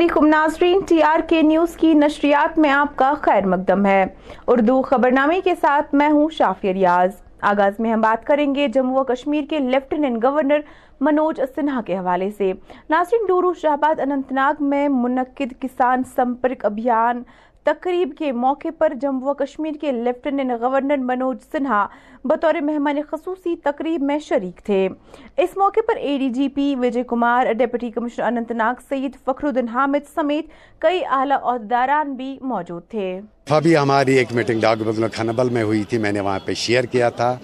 علیکم ناظرین T R کے نیوز کی نشریات میں آپ کا خیر مقدم ہے۔ اردو خبرنامے کے ساتھ میں ہوں شافی ریاض۔ آغاز میں ہم بات کریں گے جموں و کشمیر کے لیفٹیننٹ گورنر منوج سنہا کے حوالے سے۔ ناظرین ڈورو شہباد اننت ناگ میں منعقد کسان سمپرک ابھیان تقریب کے موقع پر جموں و کشمیر کے لیفٹیننٹ گورنر منوج سنہا بطور مہمان خصوصی تقریب میں شریک تھے۔ اس موقع پر A D G P Vijay Kumar deputy commissioner Anantnag Syed Fakhar الدین حامد سمیت کئی اعلیٰ عہدیداران بھی موجود تھے۔ ابھی ہماری ایک میٹنگ ڈاک کھنبل میں ہوئی تھی، میں نے وہاں پہ شیئر کیا تھا۔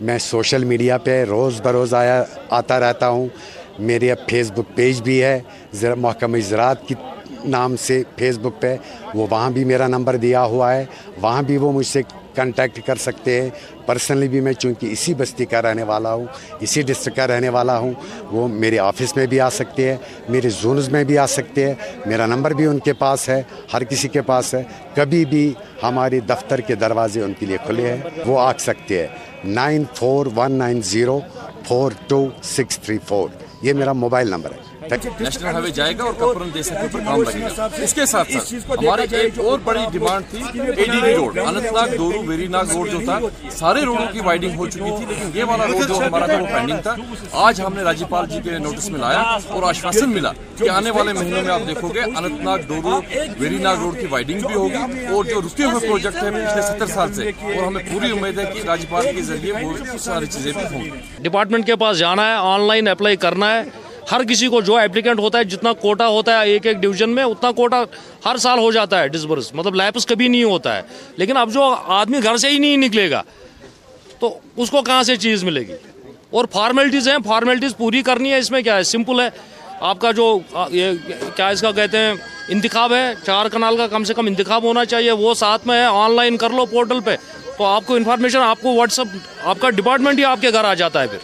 میں سوشل میڈیا پہ روز بروز آیا، آتا رہتا ہوں۔ میرے اب فیس بک پیج بھی ہے محکمہ زراعت کی نام سے فیس بک پہ، وہ وہاں بھی میرا نمبر دیا ہوا ہے، وہاں بھی وہ مجھ سے کنٹیکٹ کر سکتے ہیں۔ پرسنلی بھی میں چونکہ اسی بستی کا رہنے والا ہوں، اسی ڈسٹرک کا رہنے والا ہوں، وہ میرے آفس میں بھی آ سکتے ہیں، میرے زونز میں بھی آ سکتے ہیں۔ میرا نمبر بھی ان کے پاس ہے، ہر کسی کے پاس ہے۔ کبھی بھی ہماری دفتر کے دروازے ان کے لیے کھلے ہیں، وہ آ سکتے ہیں۔ Nine four one nine zero four two six three four, یہ میرا موبائل نمبر ہے۔ نیشنل ہائی وے جائے گا اور کپرن دے سکتے پر کام لگے گا۔ اس کے ساتھ ساتھ ہماری ایک اور بڑی ڈیمانڈ تھی اے ڈی بی روڈ انت ناگ دورو ویری ناگ روڈ جو تھا سارے روڈوں کی وائڈنگ ہو چکی تھی لیکن یہ والا روڈ جو ہمارا تھا وہ پینڈنگ تھا۔ آج ہم نے راجیپال جی کے نوٹس میں لایا اور آشواسن ملا کہ آنے والے مہینوں میں آپ دیکھو گے انت ناگ دورو ویری ناگ روڈ کی وائڈنگ بھی ہوگی اور جو رکے ہوئے پروجیکٹ ہیں پچھلے ستر سال سے اور ہمیں پوری امید ہے کہ راجیپال کے ذریعے وہ ساری چیزیں بھی ہوں گی۔ ڈپارٹمنٹ کے پاس جانا ہے آن لائن اپلائی کرنا ہے۔ ہر کسی کو جو اپلیکینٹ ہوتا ہے، جتنا کوٹا ہوتا ہے ایک ایک ڈویژن میں، اتنا کوٹا ہر سال ہو جاتا ہے ڈسبرس مطلب لیپس کبھی نہیں ہوتا ہے۔ لیکن اب جو آدمی گھر سے ہی نہیں نکلے گا، تو اس کو کہاں سے چیز ملے گی؟ اور فارمیلٹیز ہیں فارمیلٹیز پوری کرنی ہے اس میں کیا ہے؟ سمپل ہے۔ آپ کا جو کیا اس کا کہتے ہیں، انتخاب ہے۔ چار کنال کا کم سے کم انتخاب ہونا چاہیے۔ وہ ساتھ میں ہے آن لائن کر لو پورٹل پہ۔ تو آپ کو انفارمیشن آپ کو واٹس اپ آپ کا ڈپارٹمنٹ ہی آپ کے گھر آ جاتا ہے پھر۔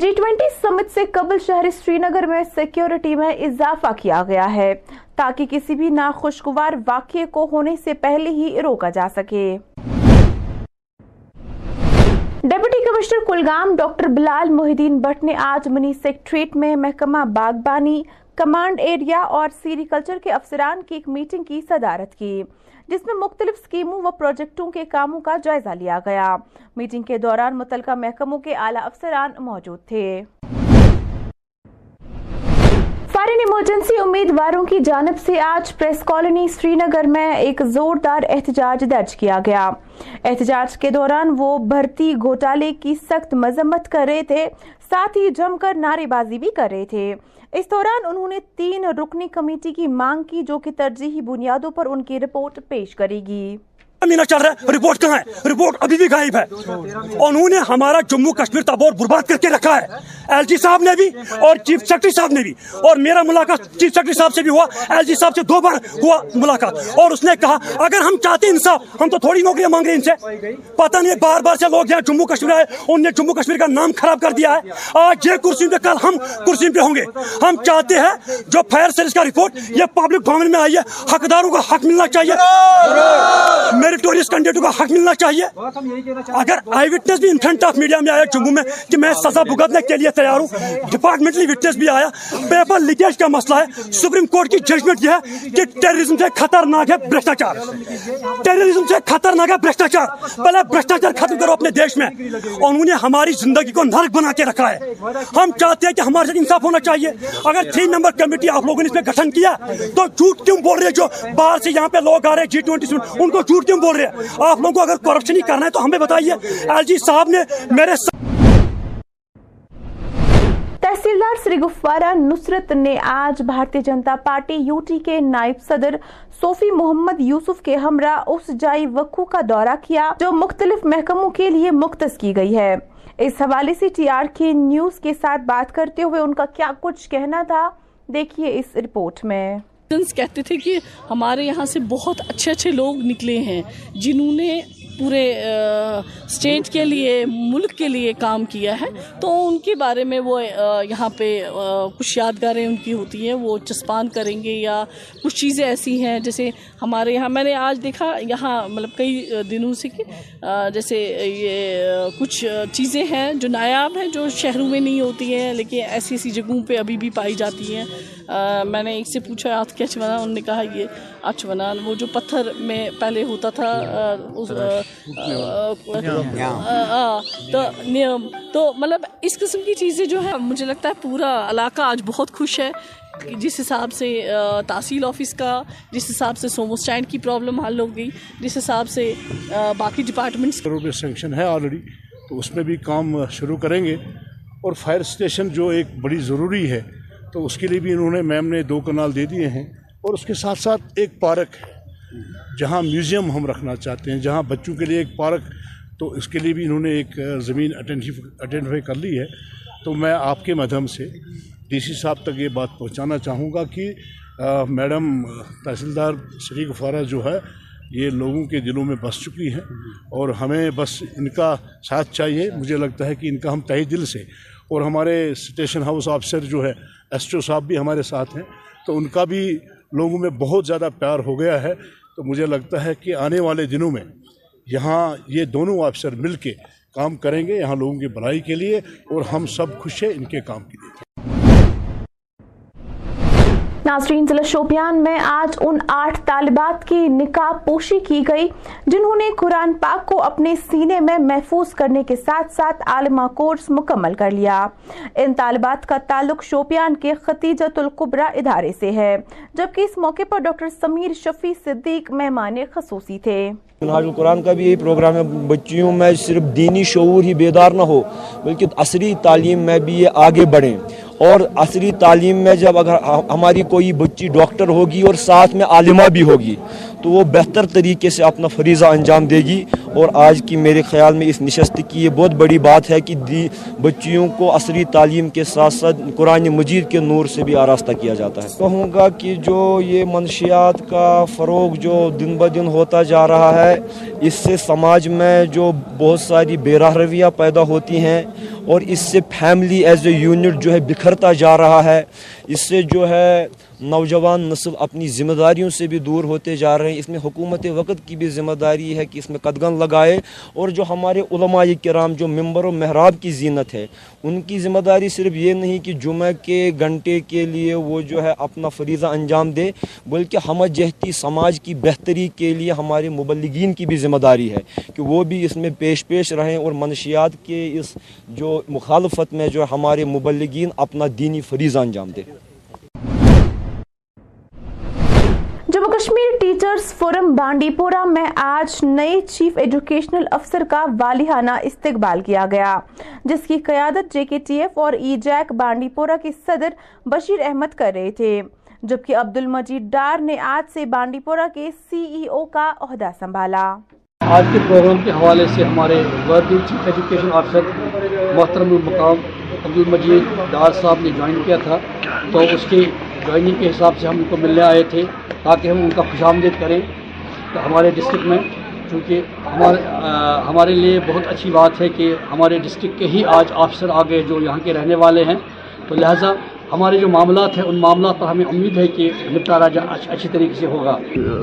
جی ٹوینٹی سمت سے قبل شہر سری نگر میں سیکیورٹی میں اضافہ کیا گیا ہے تاکہ کسی بھی ناخوشگوار واقعے کو ہونے سے پہلے ہی روکا جا سکے۔ Deputy commissioner Kulgam doctor Bilal Mohiuddin Bhat نے آج منی سیکٹریٹ میں محکمہ باغبانی، کمانڈ ایریا اور سیری کلچر کے افسران کی ایک میٹنگ کی صدارت کی، جس میں مختلف سکیموں و پروجیکٹوں کے کاموں کا جائزہ لیا گیا۔ میٹنگ کے دوران متعلقہ محکموں کے اعلیٰ افسران موجود تھے۔ فارن ایمرجنسی امیدواروں کی جانب سے آج پریس کالونی سری نگر میں ایک زوردار احتجاج درج کیا گیا۔ احتجاج کے دوران وہ بھرتی گھوٹالے کی سخت مذمت کر رہے تھے، ساتھ ہی جم کر نعرے بازی بھی کر رہے تھے۔ اس دوران انہوں نے تین رکنی کمیٹی کی مانگ کی جو کہ ترجیحی بنیادوں پر ان کی رپورٹ پیش کرے گی۔ مہینہ چل رہا ہے رپورٹ کہاں ہے؟ رپورٹ ابھی بھی غائب ہے۔ انہوں نے ہمارا جموں کشمیر تبور برباد کر کے رکھا ہے۔ ایل جی صاحب نے بھی اور چیف سیکرٹری صاحب نے بھی۔ اور میرا ملاقات چیف سیکرٹری صاحب سے بھی ہوا۔ ایل جی صاحب سے دو بار ہوا ملاقات۔ اور اس نے کہا اگر ہم چاہتے انصاف ہم تو تھوڑی نوکریاں مانگ رہے ہیں ان سے۔ پتہ نہیں بار بار سے لوگ یہاں جموں کشمیر آئے انہوں نے جموں کشمیر کا نام خراب کر دیا ہے۔ آج یہ کرسی پہ کل ہم کرسی پہ ہوں گے۔ ہم چاہتے ہیں جو فائر سروس کا رپورٹ یہ پبلک بھون میں آئی ہے حقداروں کو حق ملنا چاہیے۔ میریٹوریس کینڈیڈیٹوں کا حق ملنا چاہیے۔ اگر آئی وٹنس بھی ان فرنٹ آف میڈیا میں آیا جموں میں کہ میں سزا بھگتنے کے لیے تیار ہوں ڈپارٹمنٹلی وٹنس بھی آیا پیپر لیکیج کا مسئلہ ہے سپریم کورٹ کی ججمنٹ یہ ہے کہ ٹیررزم سے خطرناک ہے برشٹاچار ٹیررزم سے خطرناک ہے برشٹاچار پہلے برشٹاچار ختم کرو اپنے دیش میں۔ انہوں نے ہماری زندگی کو نرک بنا کے رکھا ہے۔ ہم چاہتے ہیں کہ ہمارے ساتھ انصاف ہونا چاہیے۔ اگر تھری نمبر کمیٹی آپ لوگوں نے اس میں گٹھن کیا تو جھوٹ کیوں بول رہے جو باہر سے یہاں پہ لوگ آ رہے ہیں جی ٹوینٹی ان کو جھوٹ کیوں بول رہے ہیں۔ آپ لوگوں کو اگر کرپشن ہی کرنا ہے تو ہمیں بتائیے۔ ایل جی صاحب نے میرے تحصیلدار سری گفوارہ نصرت نے آج بھارتی جنتا پارٹی یو ٹی کے نائب صدر صوفی محمد یوسف کے ہمراہ اس جائی وقوع کا دورہ کیا جو مختلف محکموں کے لیے مختص کی گئی ہے۔ اس حوالے سے ٹی آر کے نیوز کے ساتھ بات کرتے ہوئے ان کا کیا کچھ کہنا تھا، دیکھیے اس رپورٹ میں۔ کہتے تھے کہ ہمارے یہاں سے بہت اچھے اچھے لوگ نکلے ہیں، جنہوں نے پورے اسٹیٹ کے لیے، ملک کے لیے کام کیا ہے۔ تو ان کے بارے میں وہ یہاں پہ کچھ یادگاریں ان کی ہوتی ہیں، وہ چسپان کریں گے یا کچھ چیزیں ایسی ہیں۔ جیسے ہمارے یہاں، میں نے آج دیکھا یہاں مطلب کئی دنوں سے کہ جیسے یہ کچھ چیزیں ہیں جو نایاب ہیں جو شہروں میں نہیں ہوتی ہیں، لیکن ایسی ایسی جگہوں پہ ابھی بھی پائی جاتی ہیں۔ میں نے ایک سے پوچھا آپ کیا چونا انہوں نے کہا یہ اچھونا وہ جو پتھر میں پہلے ہوتا تھا تو تو مطلب اس قسم کی چیزیں جو ہے مجھے لگتا ہے پورا علاقہ آج بہت خوش ہے۔ جس حساب سے تحصیل آفس کا جس حساب سے سومو اسٹینڈ کی پرابلم حل ہو گئی جس حساب سے باقی ڈپارٹمنٹس روپے سینکشن ہے آلریڈی تو اس میں بھی کام شروع کریں گے۔ اور فائر اسٹیشن جو ایک بڑی ضروری ہے تو اس کے لیے بھی انہوں نے میم نے دو کنال دے دیے ہیں اور اس کے ساتھ ساتھ ایک پارک ہے جہاں میوزیم ہم رکھنا چاہتے ہیں، جہاں بچوں کے لیے ایک پارک، تو اس کے لیے بھی انہوں نے ایک زمین اٹینٹیفائی کر لی ہے۔ تو میں آپ کے مدھم سے ڈی سی صاحب تک یہ بات پہنچانا چاہوں گا کہ میڈم، تحصیلدار سری گفارہ جو ہے، یہ لوگوں کے دلوں میں بس چکی ہیں اور ہمیں بس ان کا ساتھ چاہیے۔ مجھے لگتا ہے کہ ان کا ہم تہی دل سے اور ہمارے اسٹیشن ہاؤس آفسر جو ہے ایس او صاحب بھی ہمارے ساتھ ہیں۔ تو ان کا بھی لوگوں میں بہت زیادہ پیار ہو گیا ہے۔ تو مجھے لگتا ہے کہ آنے والے دنوں میں یہاں یہ دونوں آفسر مل کے کام کریں گے، یہاں لوگوں کی بھلائی کے لیے اور ہم سب خوش ہیں ان کے کام کے لیے۔ ناظرین، ضلع شوپیان میں آج ان آٹھ طالبات کی نکاح پوشی کی گئی، جنہوں نے قرآن پاک کو اپنے سینے میں محفوظ کرنے کے ساتھ ساتھ عالمہ کورس مکمل کر لیا۔ ان طالبات کا تعلق شوپیان کے ختیجت القبرہ ادارے سے ہے، جبکہ اس موقع پر ڈاکٹر سمیر شفیع صدیق مہمان خصوصی تھے۔ منہاج القرآن کا بھی یہی پروگرام ہے، بچیوں میں صرف دینی شعور ہی بیدار نہ ہو، بلکہ عصری تعلیم میں بھی یہ آگے بڑھیں۔ اور عصری تعلیم میں جب اگر ہماری کوئی بچی ڈاکٹر ہوگی اور ساتھ میں عالمہ بھی ہوگی، تو وہ بہتر طریقے سے اپنا فریضہ انجام دے گی۔ اور آج کی میرے خیال میں اس نشست کی یہ بہت بڑی بات ہے کہ دی بچیوں کو عصری تعلیم کے ساتھ ساتھ قرآن مجید کے نور سے بھی آراستہ کیا جاتا ہے۔ کہوں گا کہ جو یہ منشیات کا فروغ جو دن بہ دن ہوتا جا رہا ہے، اس سے سماج میں جو بہت ساری بے رویہ پیدا ہوتی ہیں اور اس سے فیملی ایز اے یونٹ جو ہے بکھرتا جا رہا ہے۔ اس سے جو ہے نوجوان نسل اپنی ذمہ داریوں سے بھی دور ہوتے جا رہے ہیں۔ اس میں حکومت وقت کی بھی ذمہ داری ہے کہ اس میں قدغن لگائے اور جو ہمارے علماء کرام، جو ممبر و محراب کی زینت ہے، ان کی ذمہ داری صرف یہ نہیں کہ جمعہ کے گھنٹے کے لیے وہ جو ہے اپنا فریضہ انجام دے، بلکہ ہم جہتی سماج کی بہتری کے لیے ہمارے مبلگین کی بھی ذمہ داری ہے کہ وہ بھی اس میں پیش پیش رہیں اور منشیات کے اس جو مخالفت میں جو ہمارے مبلگین اپنا دینی فریضہ انجام دے۔ ٹیچرز فورم بانڈی پورا میں آج نئے چیف ایجوکیشنل افسر کا والیانہ استقبال کیا گیا، جس کی قیادت جے کے ٹی ایف اور ای جیک بانڈی پورا کے صدر بشیر احمد کر رہے تھے، جبکہ عبد المجید ڈار نے آج سے بانڈی پورا کے سی ای او کا عہدہ سنبھالا۔ آج کے پروگرام کے حوالے سے ہمارے چیف ایجوکیشن افسر محترم المقام عبد المجید ڈار صاحب نے جوائن کیا تھا، تو اس کی جوائننگ کے حساب سے ہم ان کو ملنے آئے تھے تاکہ ہم ان کا خوش آمدید کریں ہمارے ڈسٹرکٹ میں، چونکہ ہمارے ہمارے لیے بہت اچھی بات ہے کہ ہمارے ڈسٹرکٹ کے ہی آج آفیسر آگے جو یہاں کے رہنے والے ہیں۔ تو لہٰذا ہمارے جو معاملات ہیں، ان معاملات پر ہمیں امید ہے کہ نپٹارا اچھی طریقے سے ہوگا۔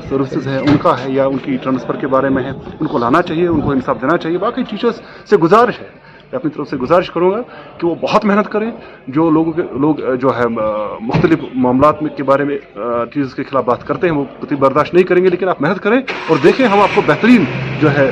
سروسز ہے ان کا ہے یا ان کی ٹرانسفر کے بارے میں ہے، ان کو لانا چاہیے، ان کو انصاف دینا چاہیے، باقی ٹیچرس سے گزارش ہے۔ میں اپنی طرف سے گزارش کروں گا کہ وہ بہت محنت کریں، جو لوگوں کے لوگ جو ہے مختلف معاملات میں کے بارے میں چیز کے خلاف بات کرتے ہیں، وہ قطعی برداشت نہیں کریں گے، لیکن آپ محنت کریں اور دیکھیں ہم آپ کو بہترین جو ہے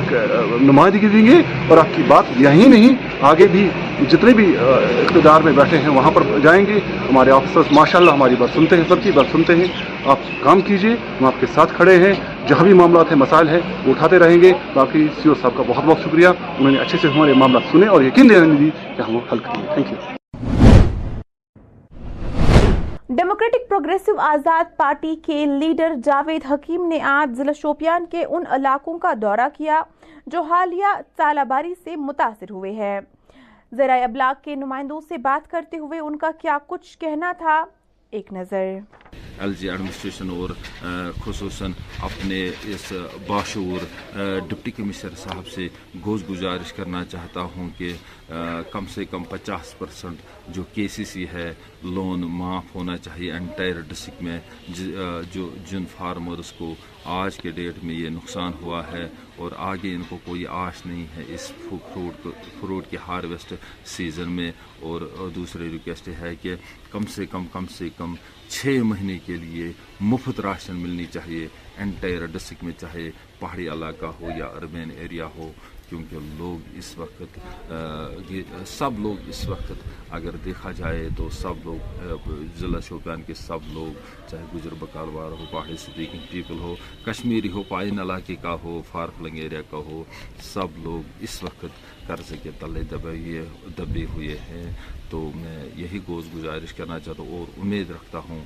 نمائندگی دیں گے اور آپ کی بات یہی نہیں، آگے بھی جتنے بھی اقتدار میں بیٹھے ہیں، وہاں پر جائیں گے۔ ہمارے آفیسرس ماشاء اللہ ہماری بات سنتے ہیں، سب کی بات سنتے ہیں۔ آپ کام کیجیے ہم آپ کے ساتھ کھڑے ہیں۔ جہاں بھی معاملات ہیں، مسائل ہیں، وہ اٹھاتے رہیں گے۔ باقی سی او صاحب کا بہت بہت شکریہ۔ انہوں نے اچھے سے ہمارے معاملات سنے اور یقین دینے دی جی کہ ہم وہ حل کریں گے۔ Thank you democratic progressive Azad party کے لیڈر جاوید حکیم نے آج ضلع شوپیان کے ان علاقوں کا دورہ کیا جو حالیہ سالہ باری سے متاثر ہوئے ہیں۔ ذرائع ابلاغ کے نمائندوں سے بات کرتے ہوئے ان کا کیا کچھ کہنا تھا؟ ایک نظر۔ ایل جی ایڈمنسٹریشن اور خصوصاً اپنے اس باشعور ڈپٹی کمشنر صاحب سے گوز گزارش کرنا چاہتا ہوں کہ کم سے کم پچاس پرسنٹ جو کے سی سی ہے، لون معاف ہونا چاہیے انٹائر ڈسٹرکٹ میں جو جن فارمرز کو آج کے ڈیٹ میں یہ نقصان ہوا ہے اور آگے ان کو کوئی آش نہیں ہے اس فروٹ فروٹ کے ہارویسٹ سیزن میں اور دوسری ریکویسٹ ہے کہ کم سے کم کم سے کم چھ مہینے کے لیے مفت راشن ملنی چاہیے انٹائر ڈسٹرکٹ میں، چاہے پہاڑی علاقہ ہو یا اربین ایریا ہو۔ کیونکہ لوگ اس وقت سب لوگ اس وقت اگر دیکھا جائے تو سب لوگ ضلع شوپیان کے سب لوگ، چاہے گجر بکالوار ہو پہاڑی اسپیکنگ پیپل ہو، کشمیری ہو پائن علاقے کا ہو فار فلنگ ایریا کا ہو، سب لوگ اس وقت قرض کے تلے دبے دبے ہوئے ہیں۔ تو میں یہی گوز گزارش کرنا چاہتا ہوں اور امید رکھتا ہوں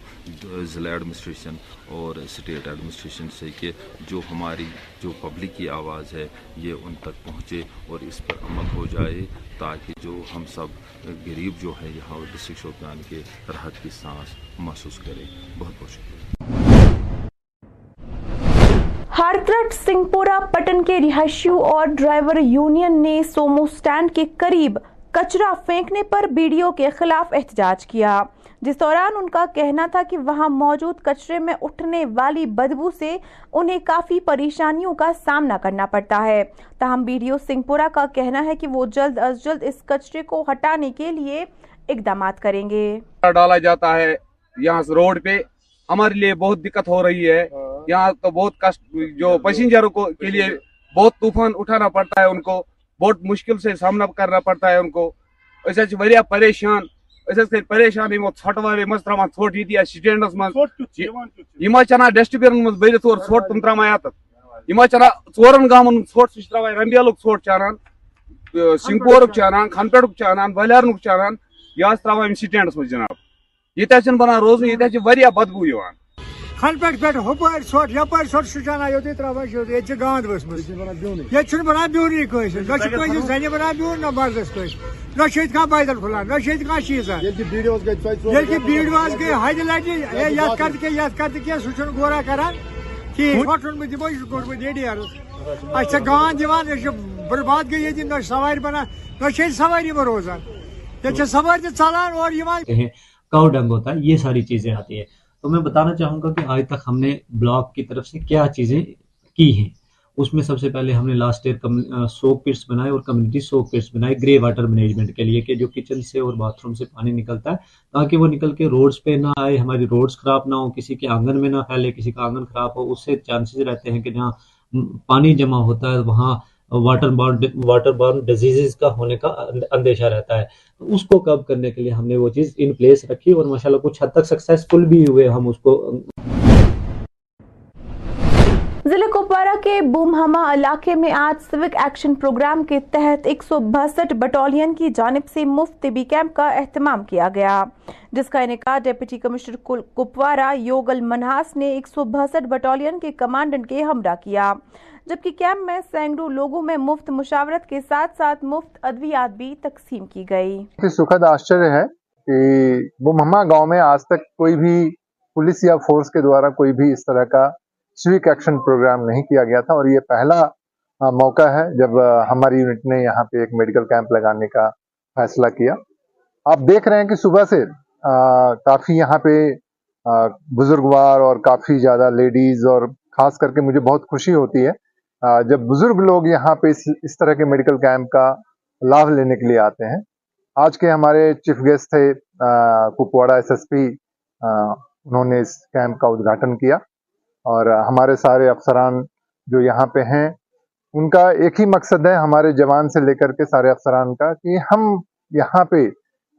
ضلع ایڈمنسٹریشن اور اسٹیٹ ایڈمنسٹریشن سے کہ جو ہماری جو پبلک کی آواز ہے یہ ان تک پہنچے اور اس پر عمل ہو جائے تاکہ جو ہم سب غریب جو ہے یہاں ڈسٹرکٹ شوپیان کے راحت کی سانس محسوس کریں بہت بہت شکریہ۔ ہارترٹ سنگھ پورہ پٹن کے رہائشیوں اور ڈرائیور یونین نے سومو سٹینڈ کے قریب کچرا پھینکنے پر بیڈیو کے خلاف احتجاج کیا۔ جس دوران ان کا کہنا تھا کہ وہاں موجود کچرے میں اٹھنے والی بدبو سے انہیں کافی پریشانیوں کا سامنا کرنا پڑتا ہے۔ تاہم بیڈیو سنگھ پورہ کا کہنا ہے کہ وہ جلد از جلد اس کچرے کو ہٹانے کے لیے اقدامات کریں گے۔ ڈالا جاتا ہے یہاں روڈ پہ۔ ہمارے لیے بہت دقت ہو رہی ہے۔ یہاں تو بہت کشٹ جو پیسنجروں کو کے لیے بہت طوفان اٹھانا پڑتا ہے ان کو۔ بہت مشکل سے سامنا کرنا پڑتا ہے ان کو۔ ایسا وریہ پریشان ایسا پریشان یمو ژھٹ والے مز ترا ژھٹ یہ سٹینڈس مز چنا ڈسٹ بن مز برت اور ژھٹ تم ترا اتھ یہ چنا ژورن گامن ژھٹ سہ ترا رمبیلک ژھٹ چانان سنگپورک چانان کھنپیٹک چانان بلیارنک چانان۔ یہ ترا سٹینڈس مز جناب۔ یہ بنان روزن یہ بدبو یوان کھن پہ ہپر ژھٹ یپر ژھٹ سہ چانان یوتھے ترٛاوان سیوٚد ییٚتہِ چھِ گانٛد ؤژھمٕژ. ییٚتہِ چھُنہٕ بنان بیوٗنٕے کٲنٛسہِ. نہ چھُ کٲنٛسہِ زنہِ بنان بیوٗن نہ مردس کٲنٛسہِ. نہ چھُ ییٚتہِ کانٛہہ پھٕلان نہ چھُ ییٚتہِ کانٛہہ چیٖزا ییٚلہِ کہِ گٔے حدِ لٹہِ ہے یتھ کر تہِ کینٛہہ یتھ کر تہِ کینٛہہ سُہ چھُنہٕ غورا کران. کِہیٖنۍ دِمو یہِ چھُ ایڈیارس اَسہِ چھِ گانٛد دِوان أسۍ چھِ برباد گٔے ییٚتہِ نہ چھِ سوارِ بنان نہ چھِ ییٚتہِ سوارِ یِمن روزان. ییٚتہِ چھِ سوارِ تہِ ژلان اور یِوان کاؤ ڈنگ ہوتا ہے یہ ساری چیزیں آتی ہیں۔ تو میں بتانا چاہوں گا کہ آج تک ہم نے بلاک کی طرف سے کیا چیزیں کی ہیں؟ اس میں سب سے پہلے ہم نے لاسٹ ایئر سوپ پٹس بنائے اور کمیونٹی سوپ پٹس بنائے گرے واٹر مینجمنٹ کے لیے کہ جو کچن سے اور باتھ روم سے پانی نکلتا ہے تاکہ وہ نکل کے روڈز پہ نہ آئے، ہماری روڈز خراب نہ ہو کسی کے آنگن میں نہ پھیلے، کسی کا آنگن خراب ہو، اس سے چانسز رہتے ہیں کہ جہاں پانی جمع ہوتا ہے، وہاں water borne water borne disease کا ہونے کا اندیشہ رہتا ہے۔ اس کو کم کرنے کے لیے ہم نے وہ چیز ان پلیس رکھی اور ماشاءاللہ کچھ حد تک سکسیسفل بھی ہوئے ہم اس کو۔ ضلع کپوارہ کے بومہما علاقے میں آج سوک ایکشن پروگرام کے تحت ایک سو باسٹھ بٹالین کی جانب سے مفت طبی کیمپ کا اہتمام کیا گیا، جس کا انعقاد ڈیپٹی کمشنر کپوارہ یوگل منہاس نے ایک سو باسٹھ بٹالین کے کمانڈنٹ کے ہمراہ کیا۔ جبکہ کیمپ میں سینکڑوں لوگوں میں مفت مشاورت کے ساتھ ساتھ مفت ادویات بھی تقسیم کی گئی۔ سکھد آشچر ہے کہ بومہما گاؤں میں آج تک کوئی بھی پولیس یا فورس کے دوارا کوئی بھی اس طرح کا سویک ایکشن پروگرام نہیں کیا گیا تھا اور یہ پہلا موقع ہے جب ہماری یونٹ نے یہاں پہ ایک میڈیکل کیمپ لگانے کا فیصلہ کیا۔ آپ دیکھ رہے ہیں کہ صبح سے کافی یہاں پہ بزرگوار اور کافی زیادہ لیڈیز اور خاص کر کے مجھے بہت خوشی ہوتی ہے جب بزرگ لوگ یہاں پہ اس طرح کے میڈیکل کیمپ کا لابھ لینے کے لیے آتے ہیں۔ آج کے ہمارے چیف گیسٹ تھے کپواڑا ایس ایس پی انہوں نے اس کیمپ کا ادھاٹن کیا۔ اور ہمارے سارے افسران جو یہاں پہ ہیں، ان کا ایک ہی مقصد ہے ہمارے جوان سے لے کر کے سارے افسران کا کہ ہم یہاں پہ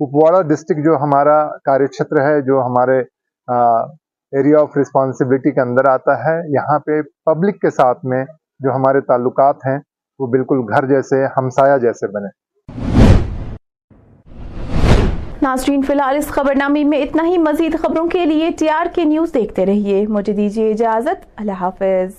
کپواڑا ڈسٹرکٹ جو ہمارا کاریہ چھتر ہے، جو ہمارے ایریا آف رسپانسبلٹی کے اندر آتا ہے، یہاں پہ پبلک کے ساتھ میں جو ہمارے تعلقات ہیں، وہ بالکل گھر جیسے، ہمسایہ جیسے بنے۔ ناظرین، فی الحال اس خبر نامی میں اتنا ہی۔ مزید خبروں کے لیے ٹی آر کے نیوز دیکھتے رہیے۔ مجھے دیجیے اجازت۔ اللہ حافظ۔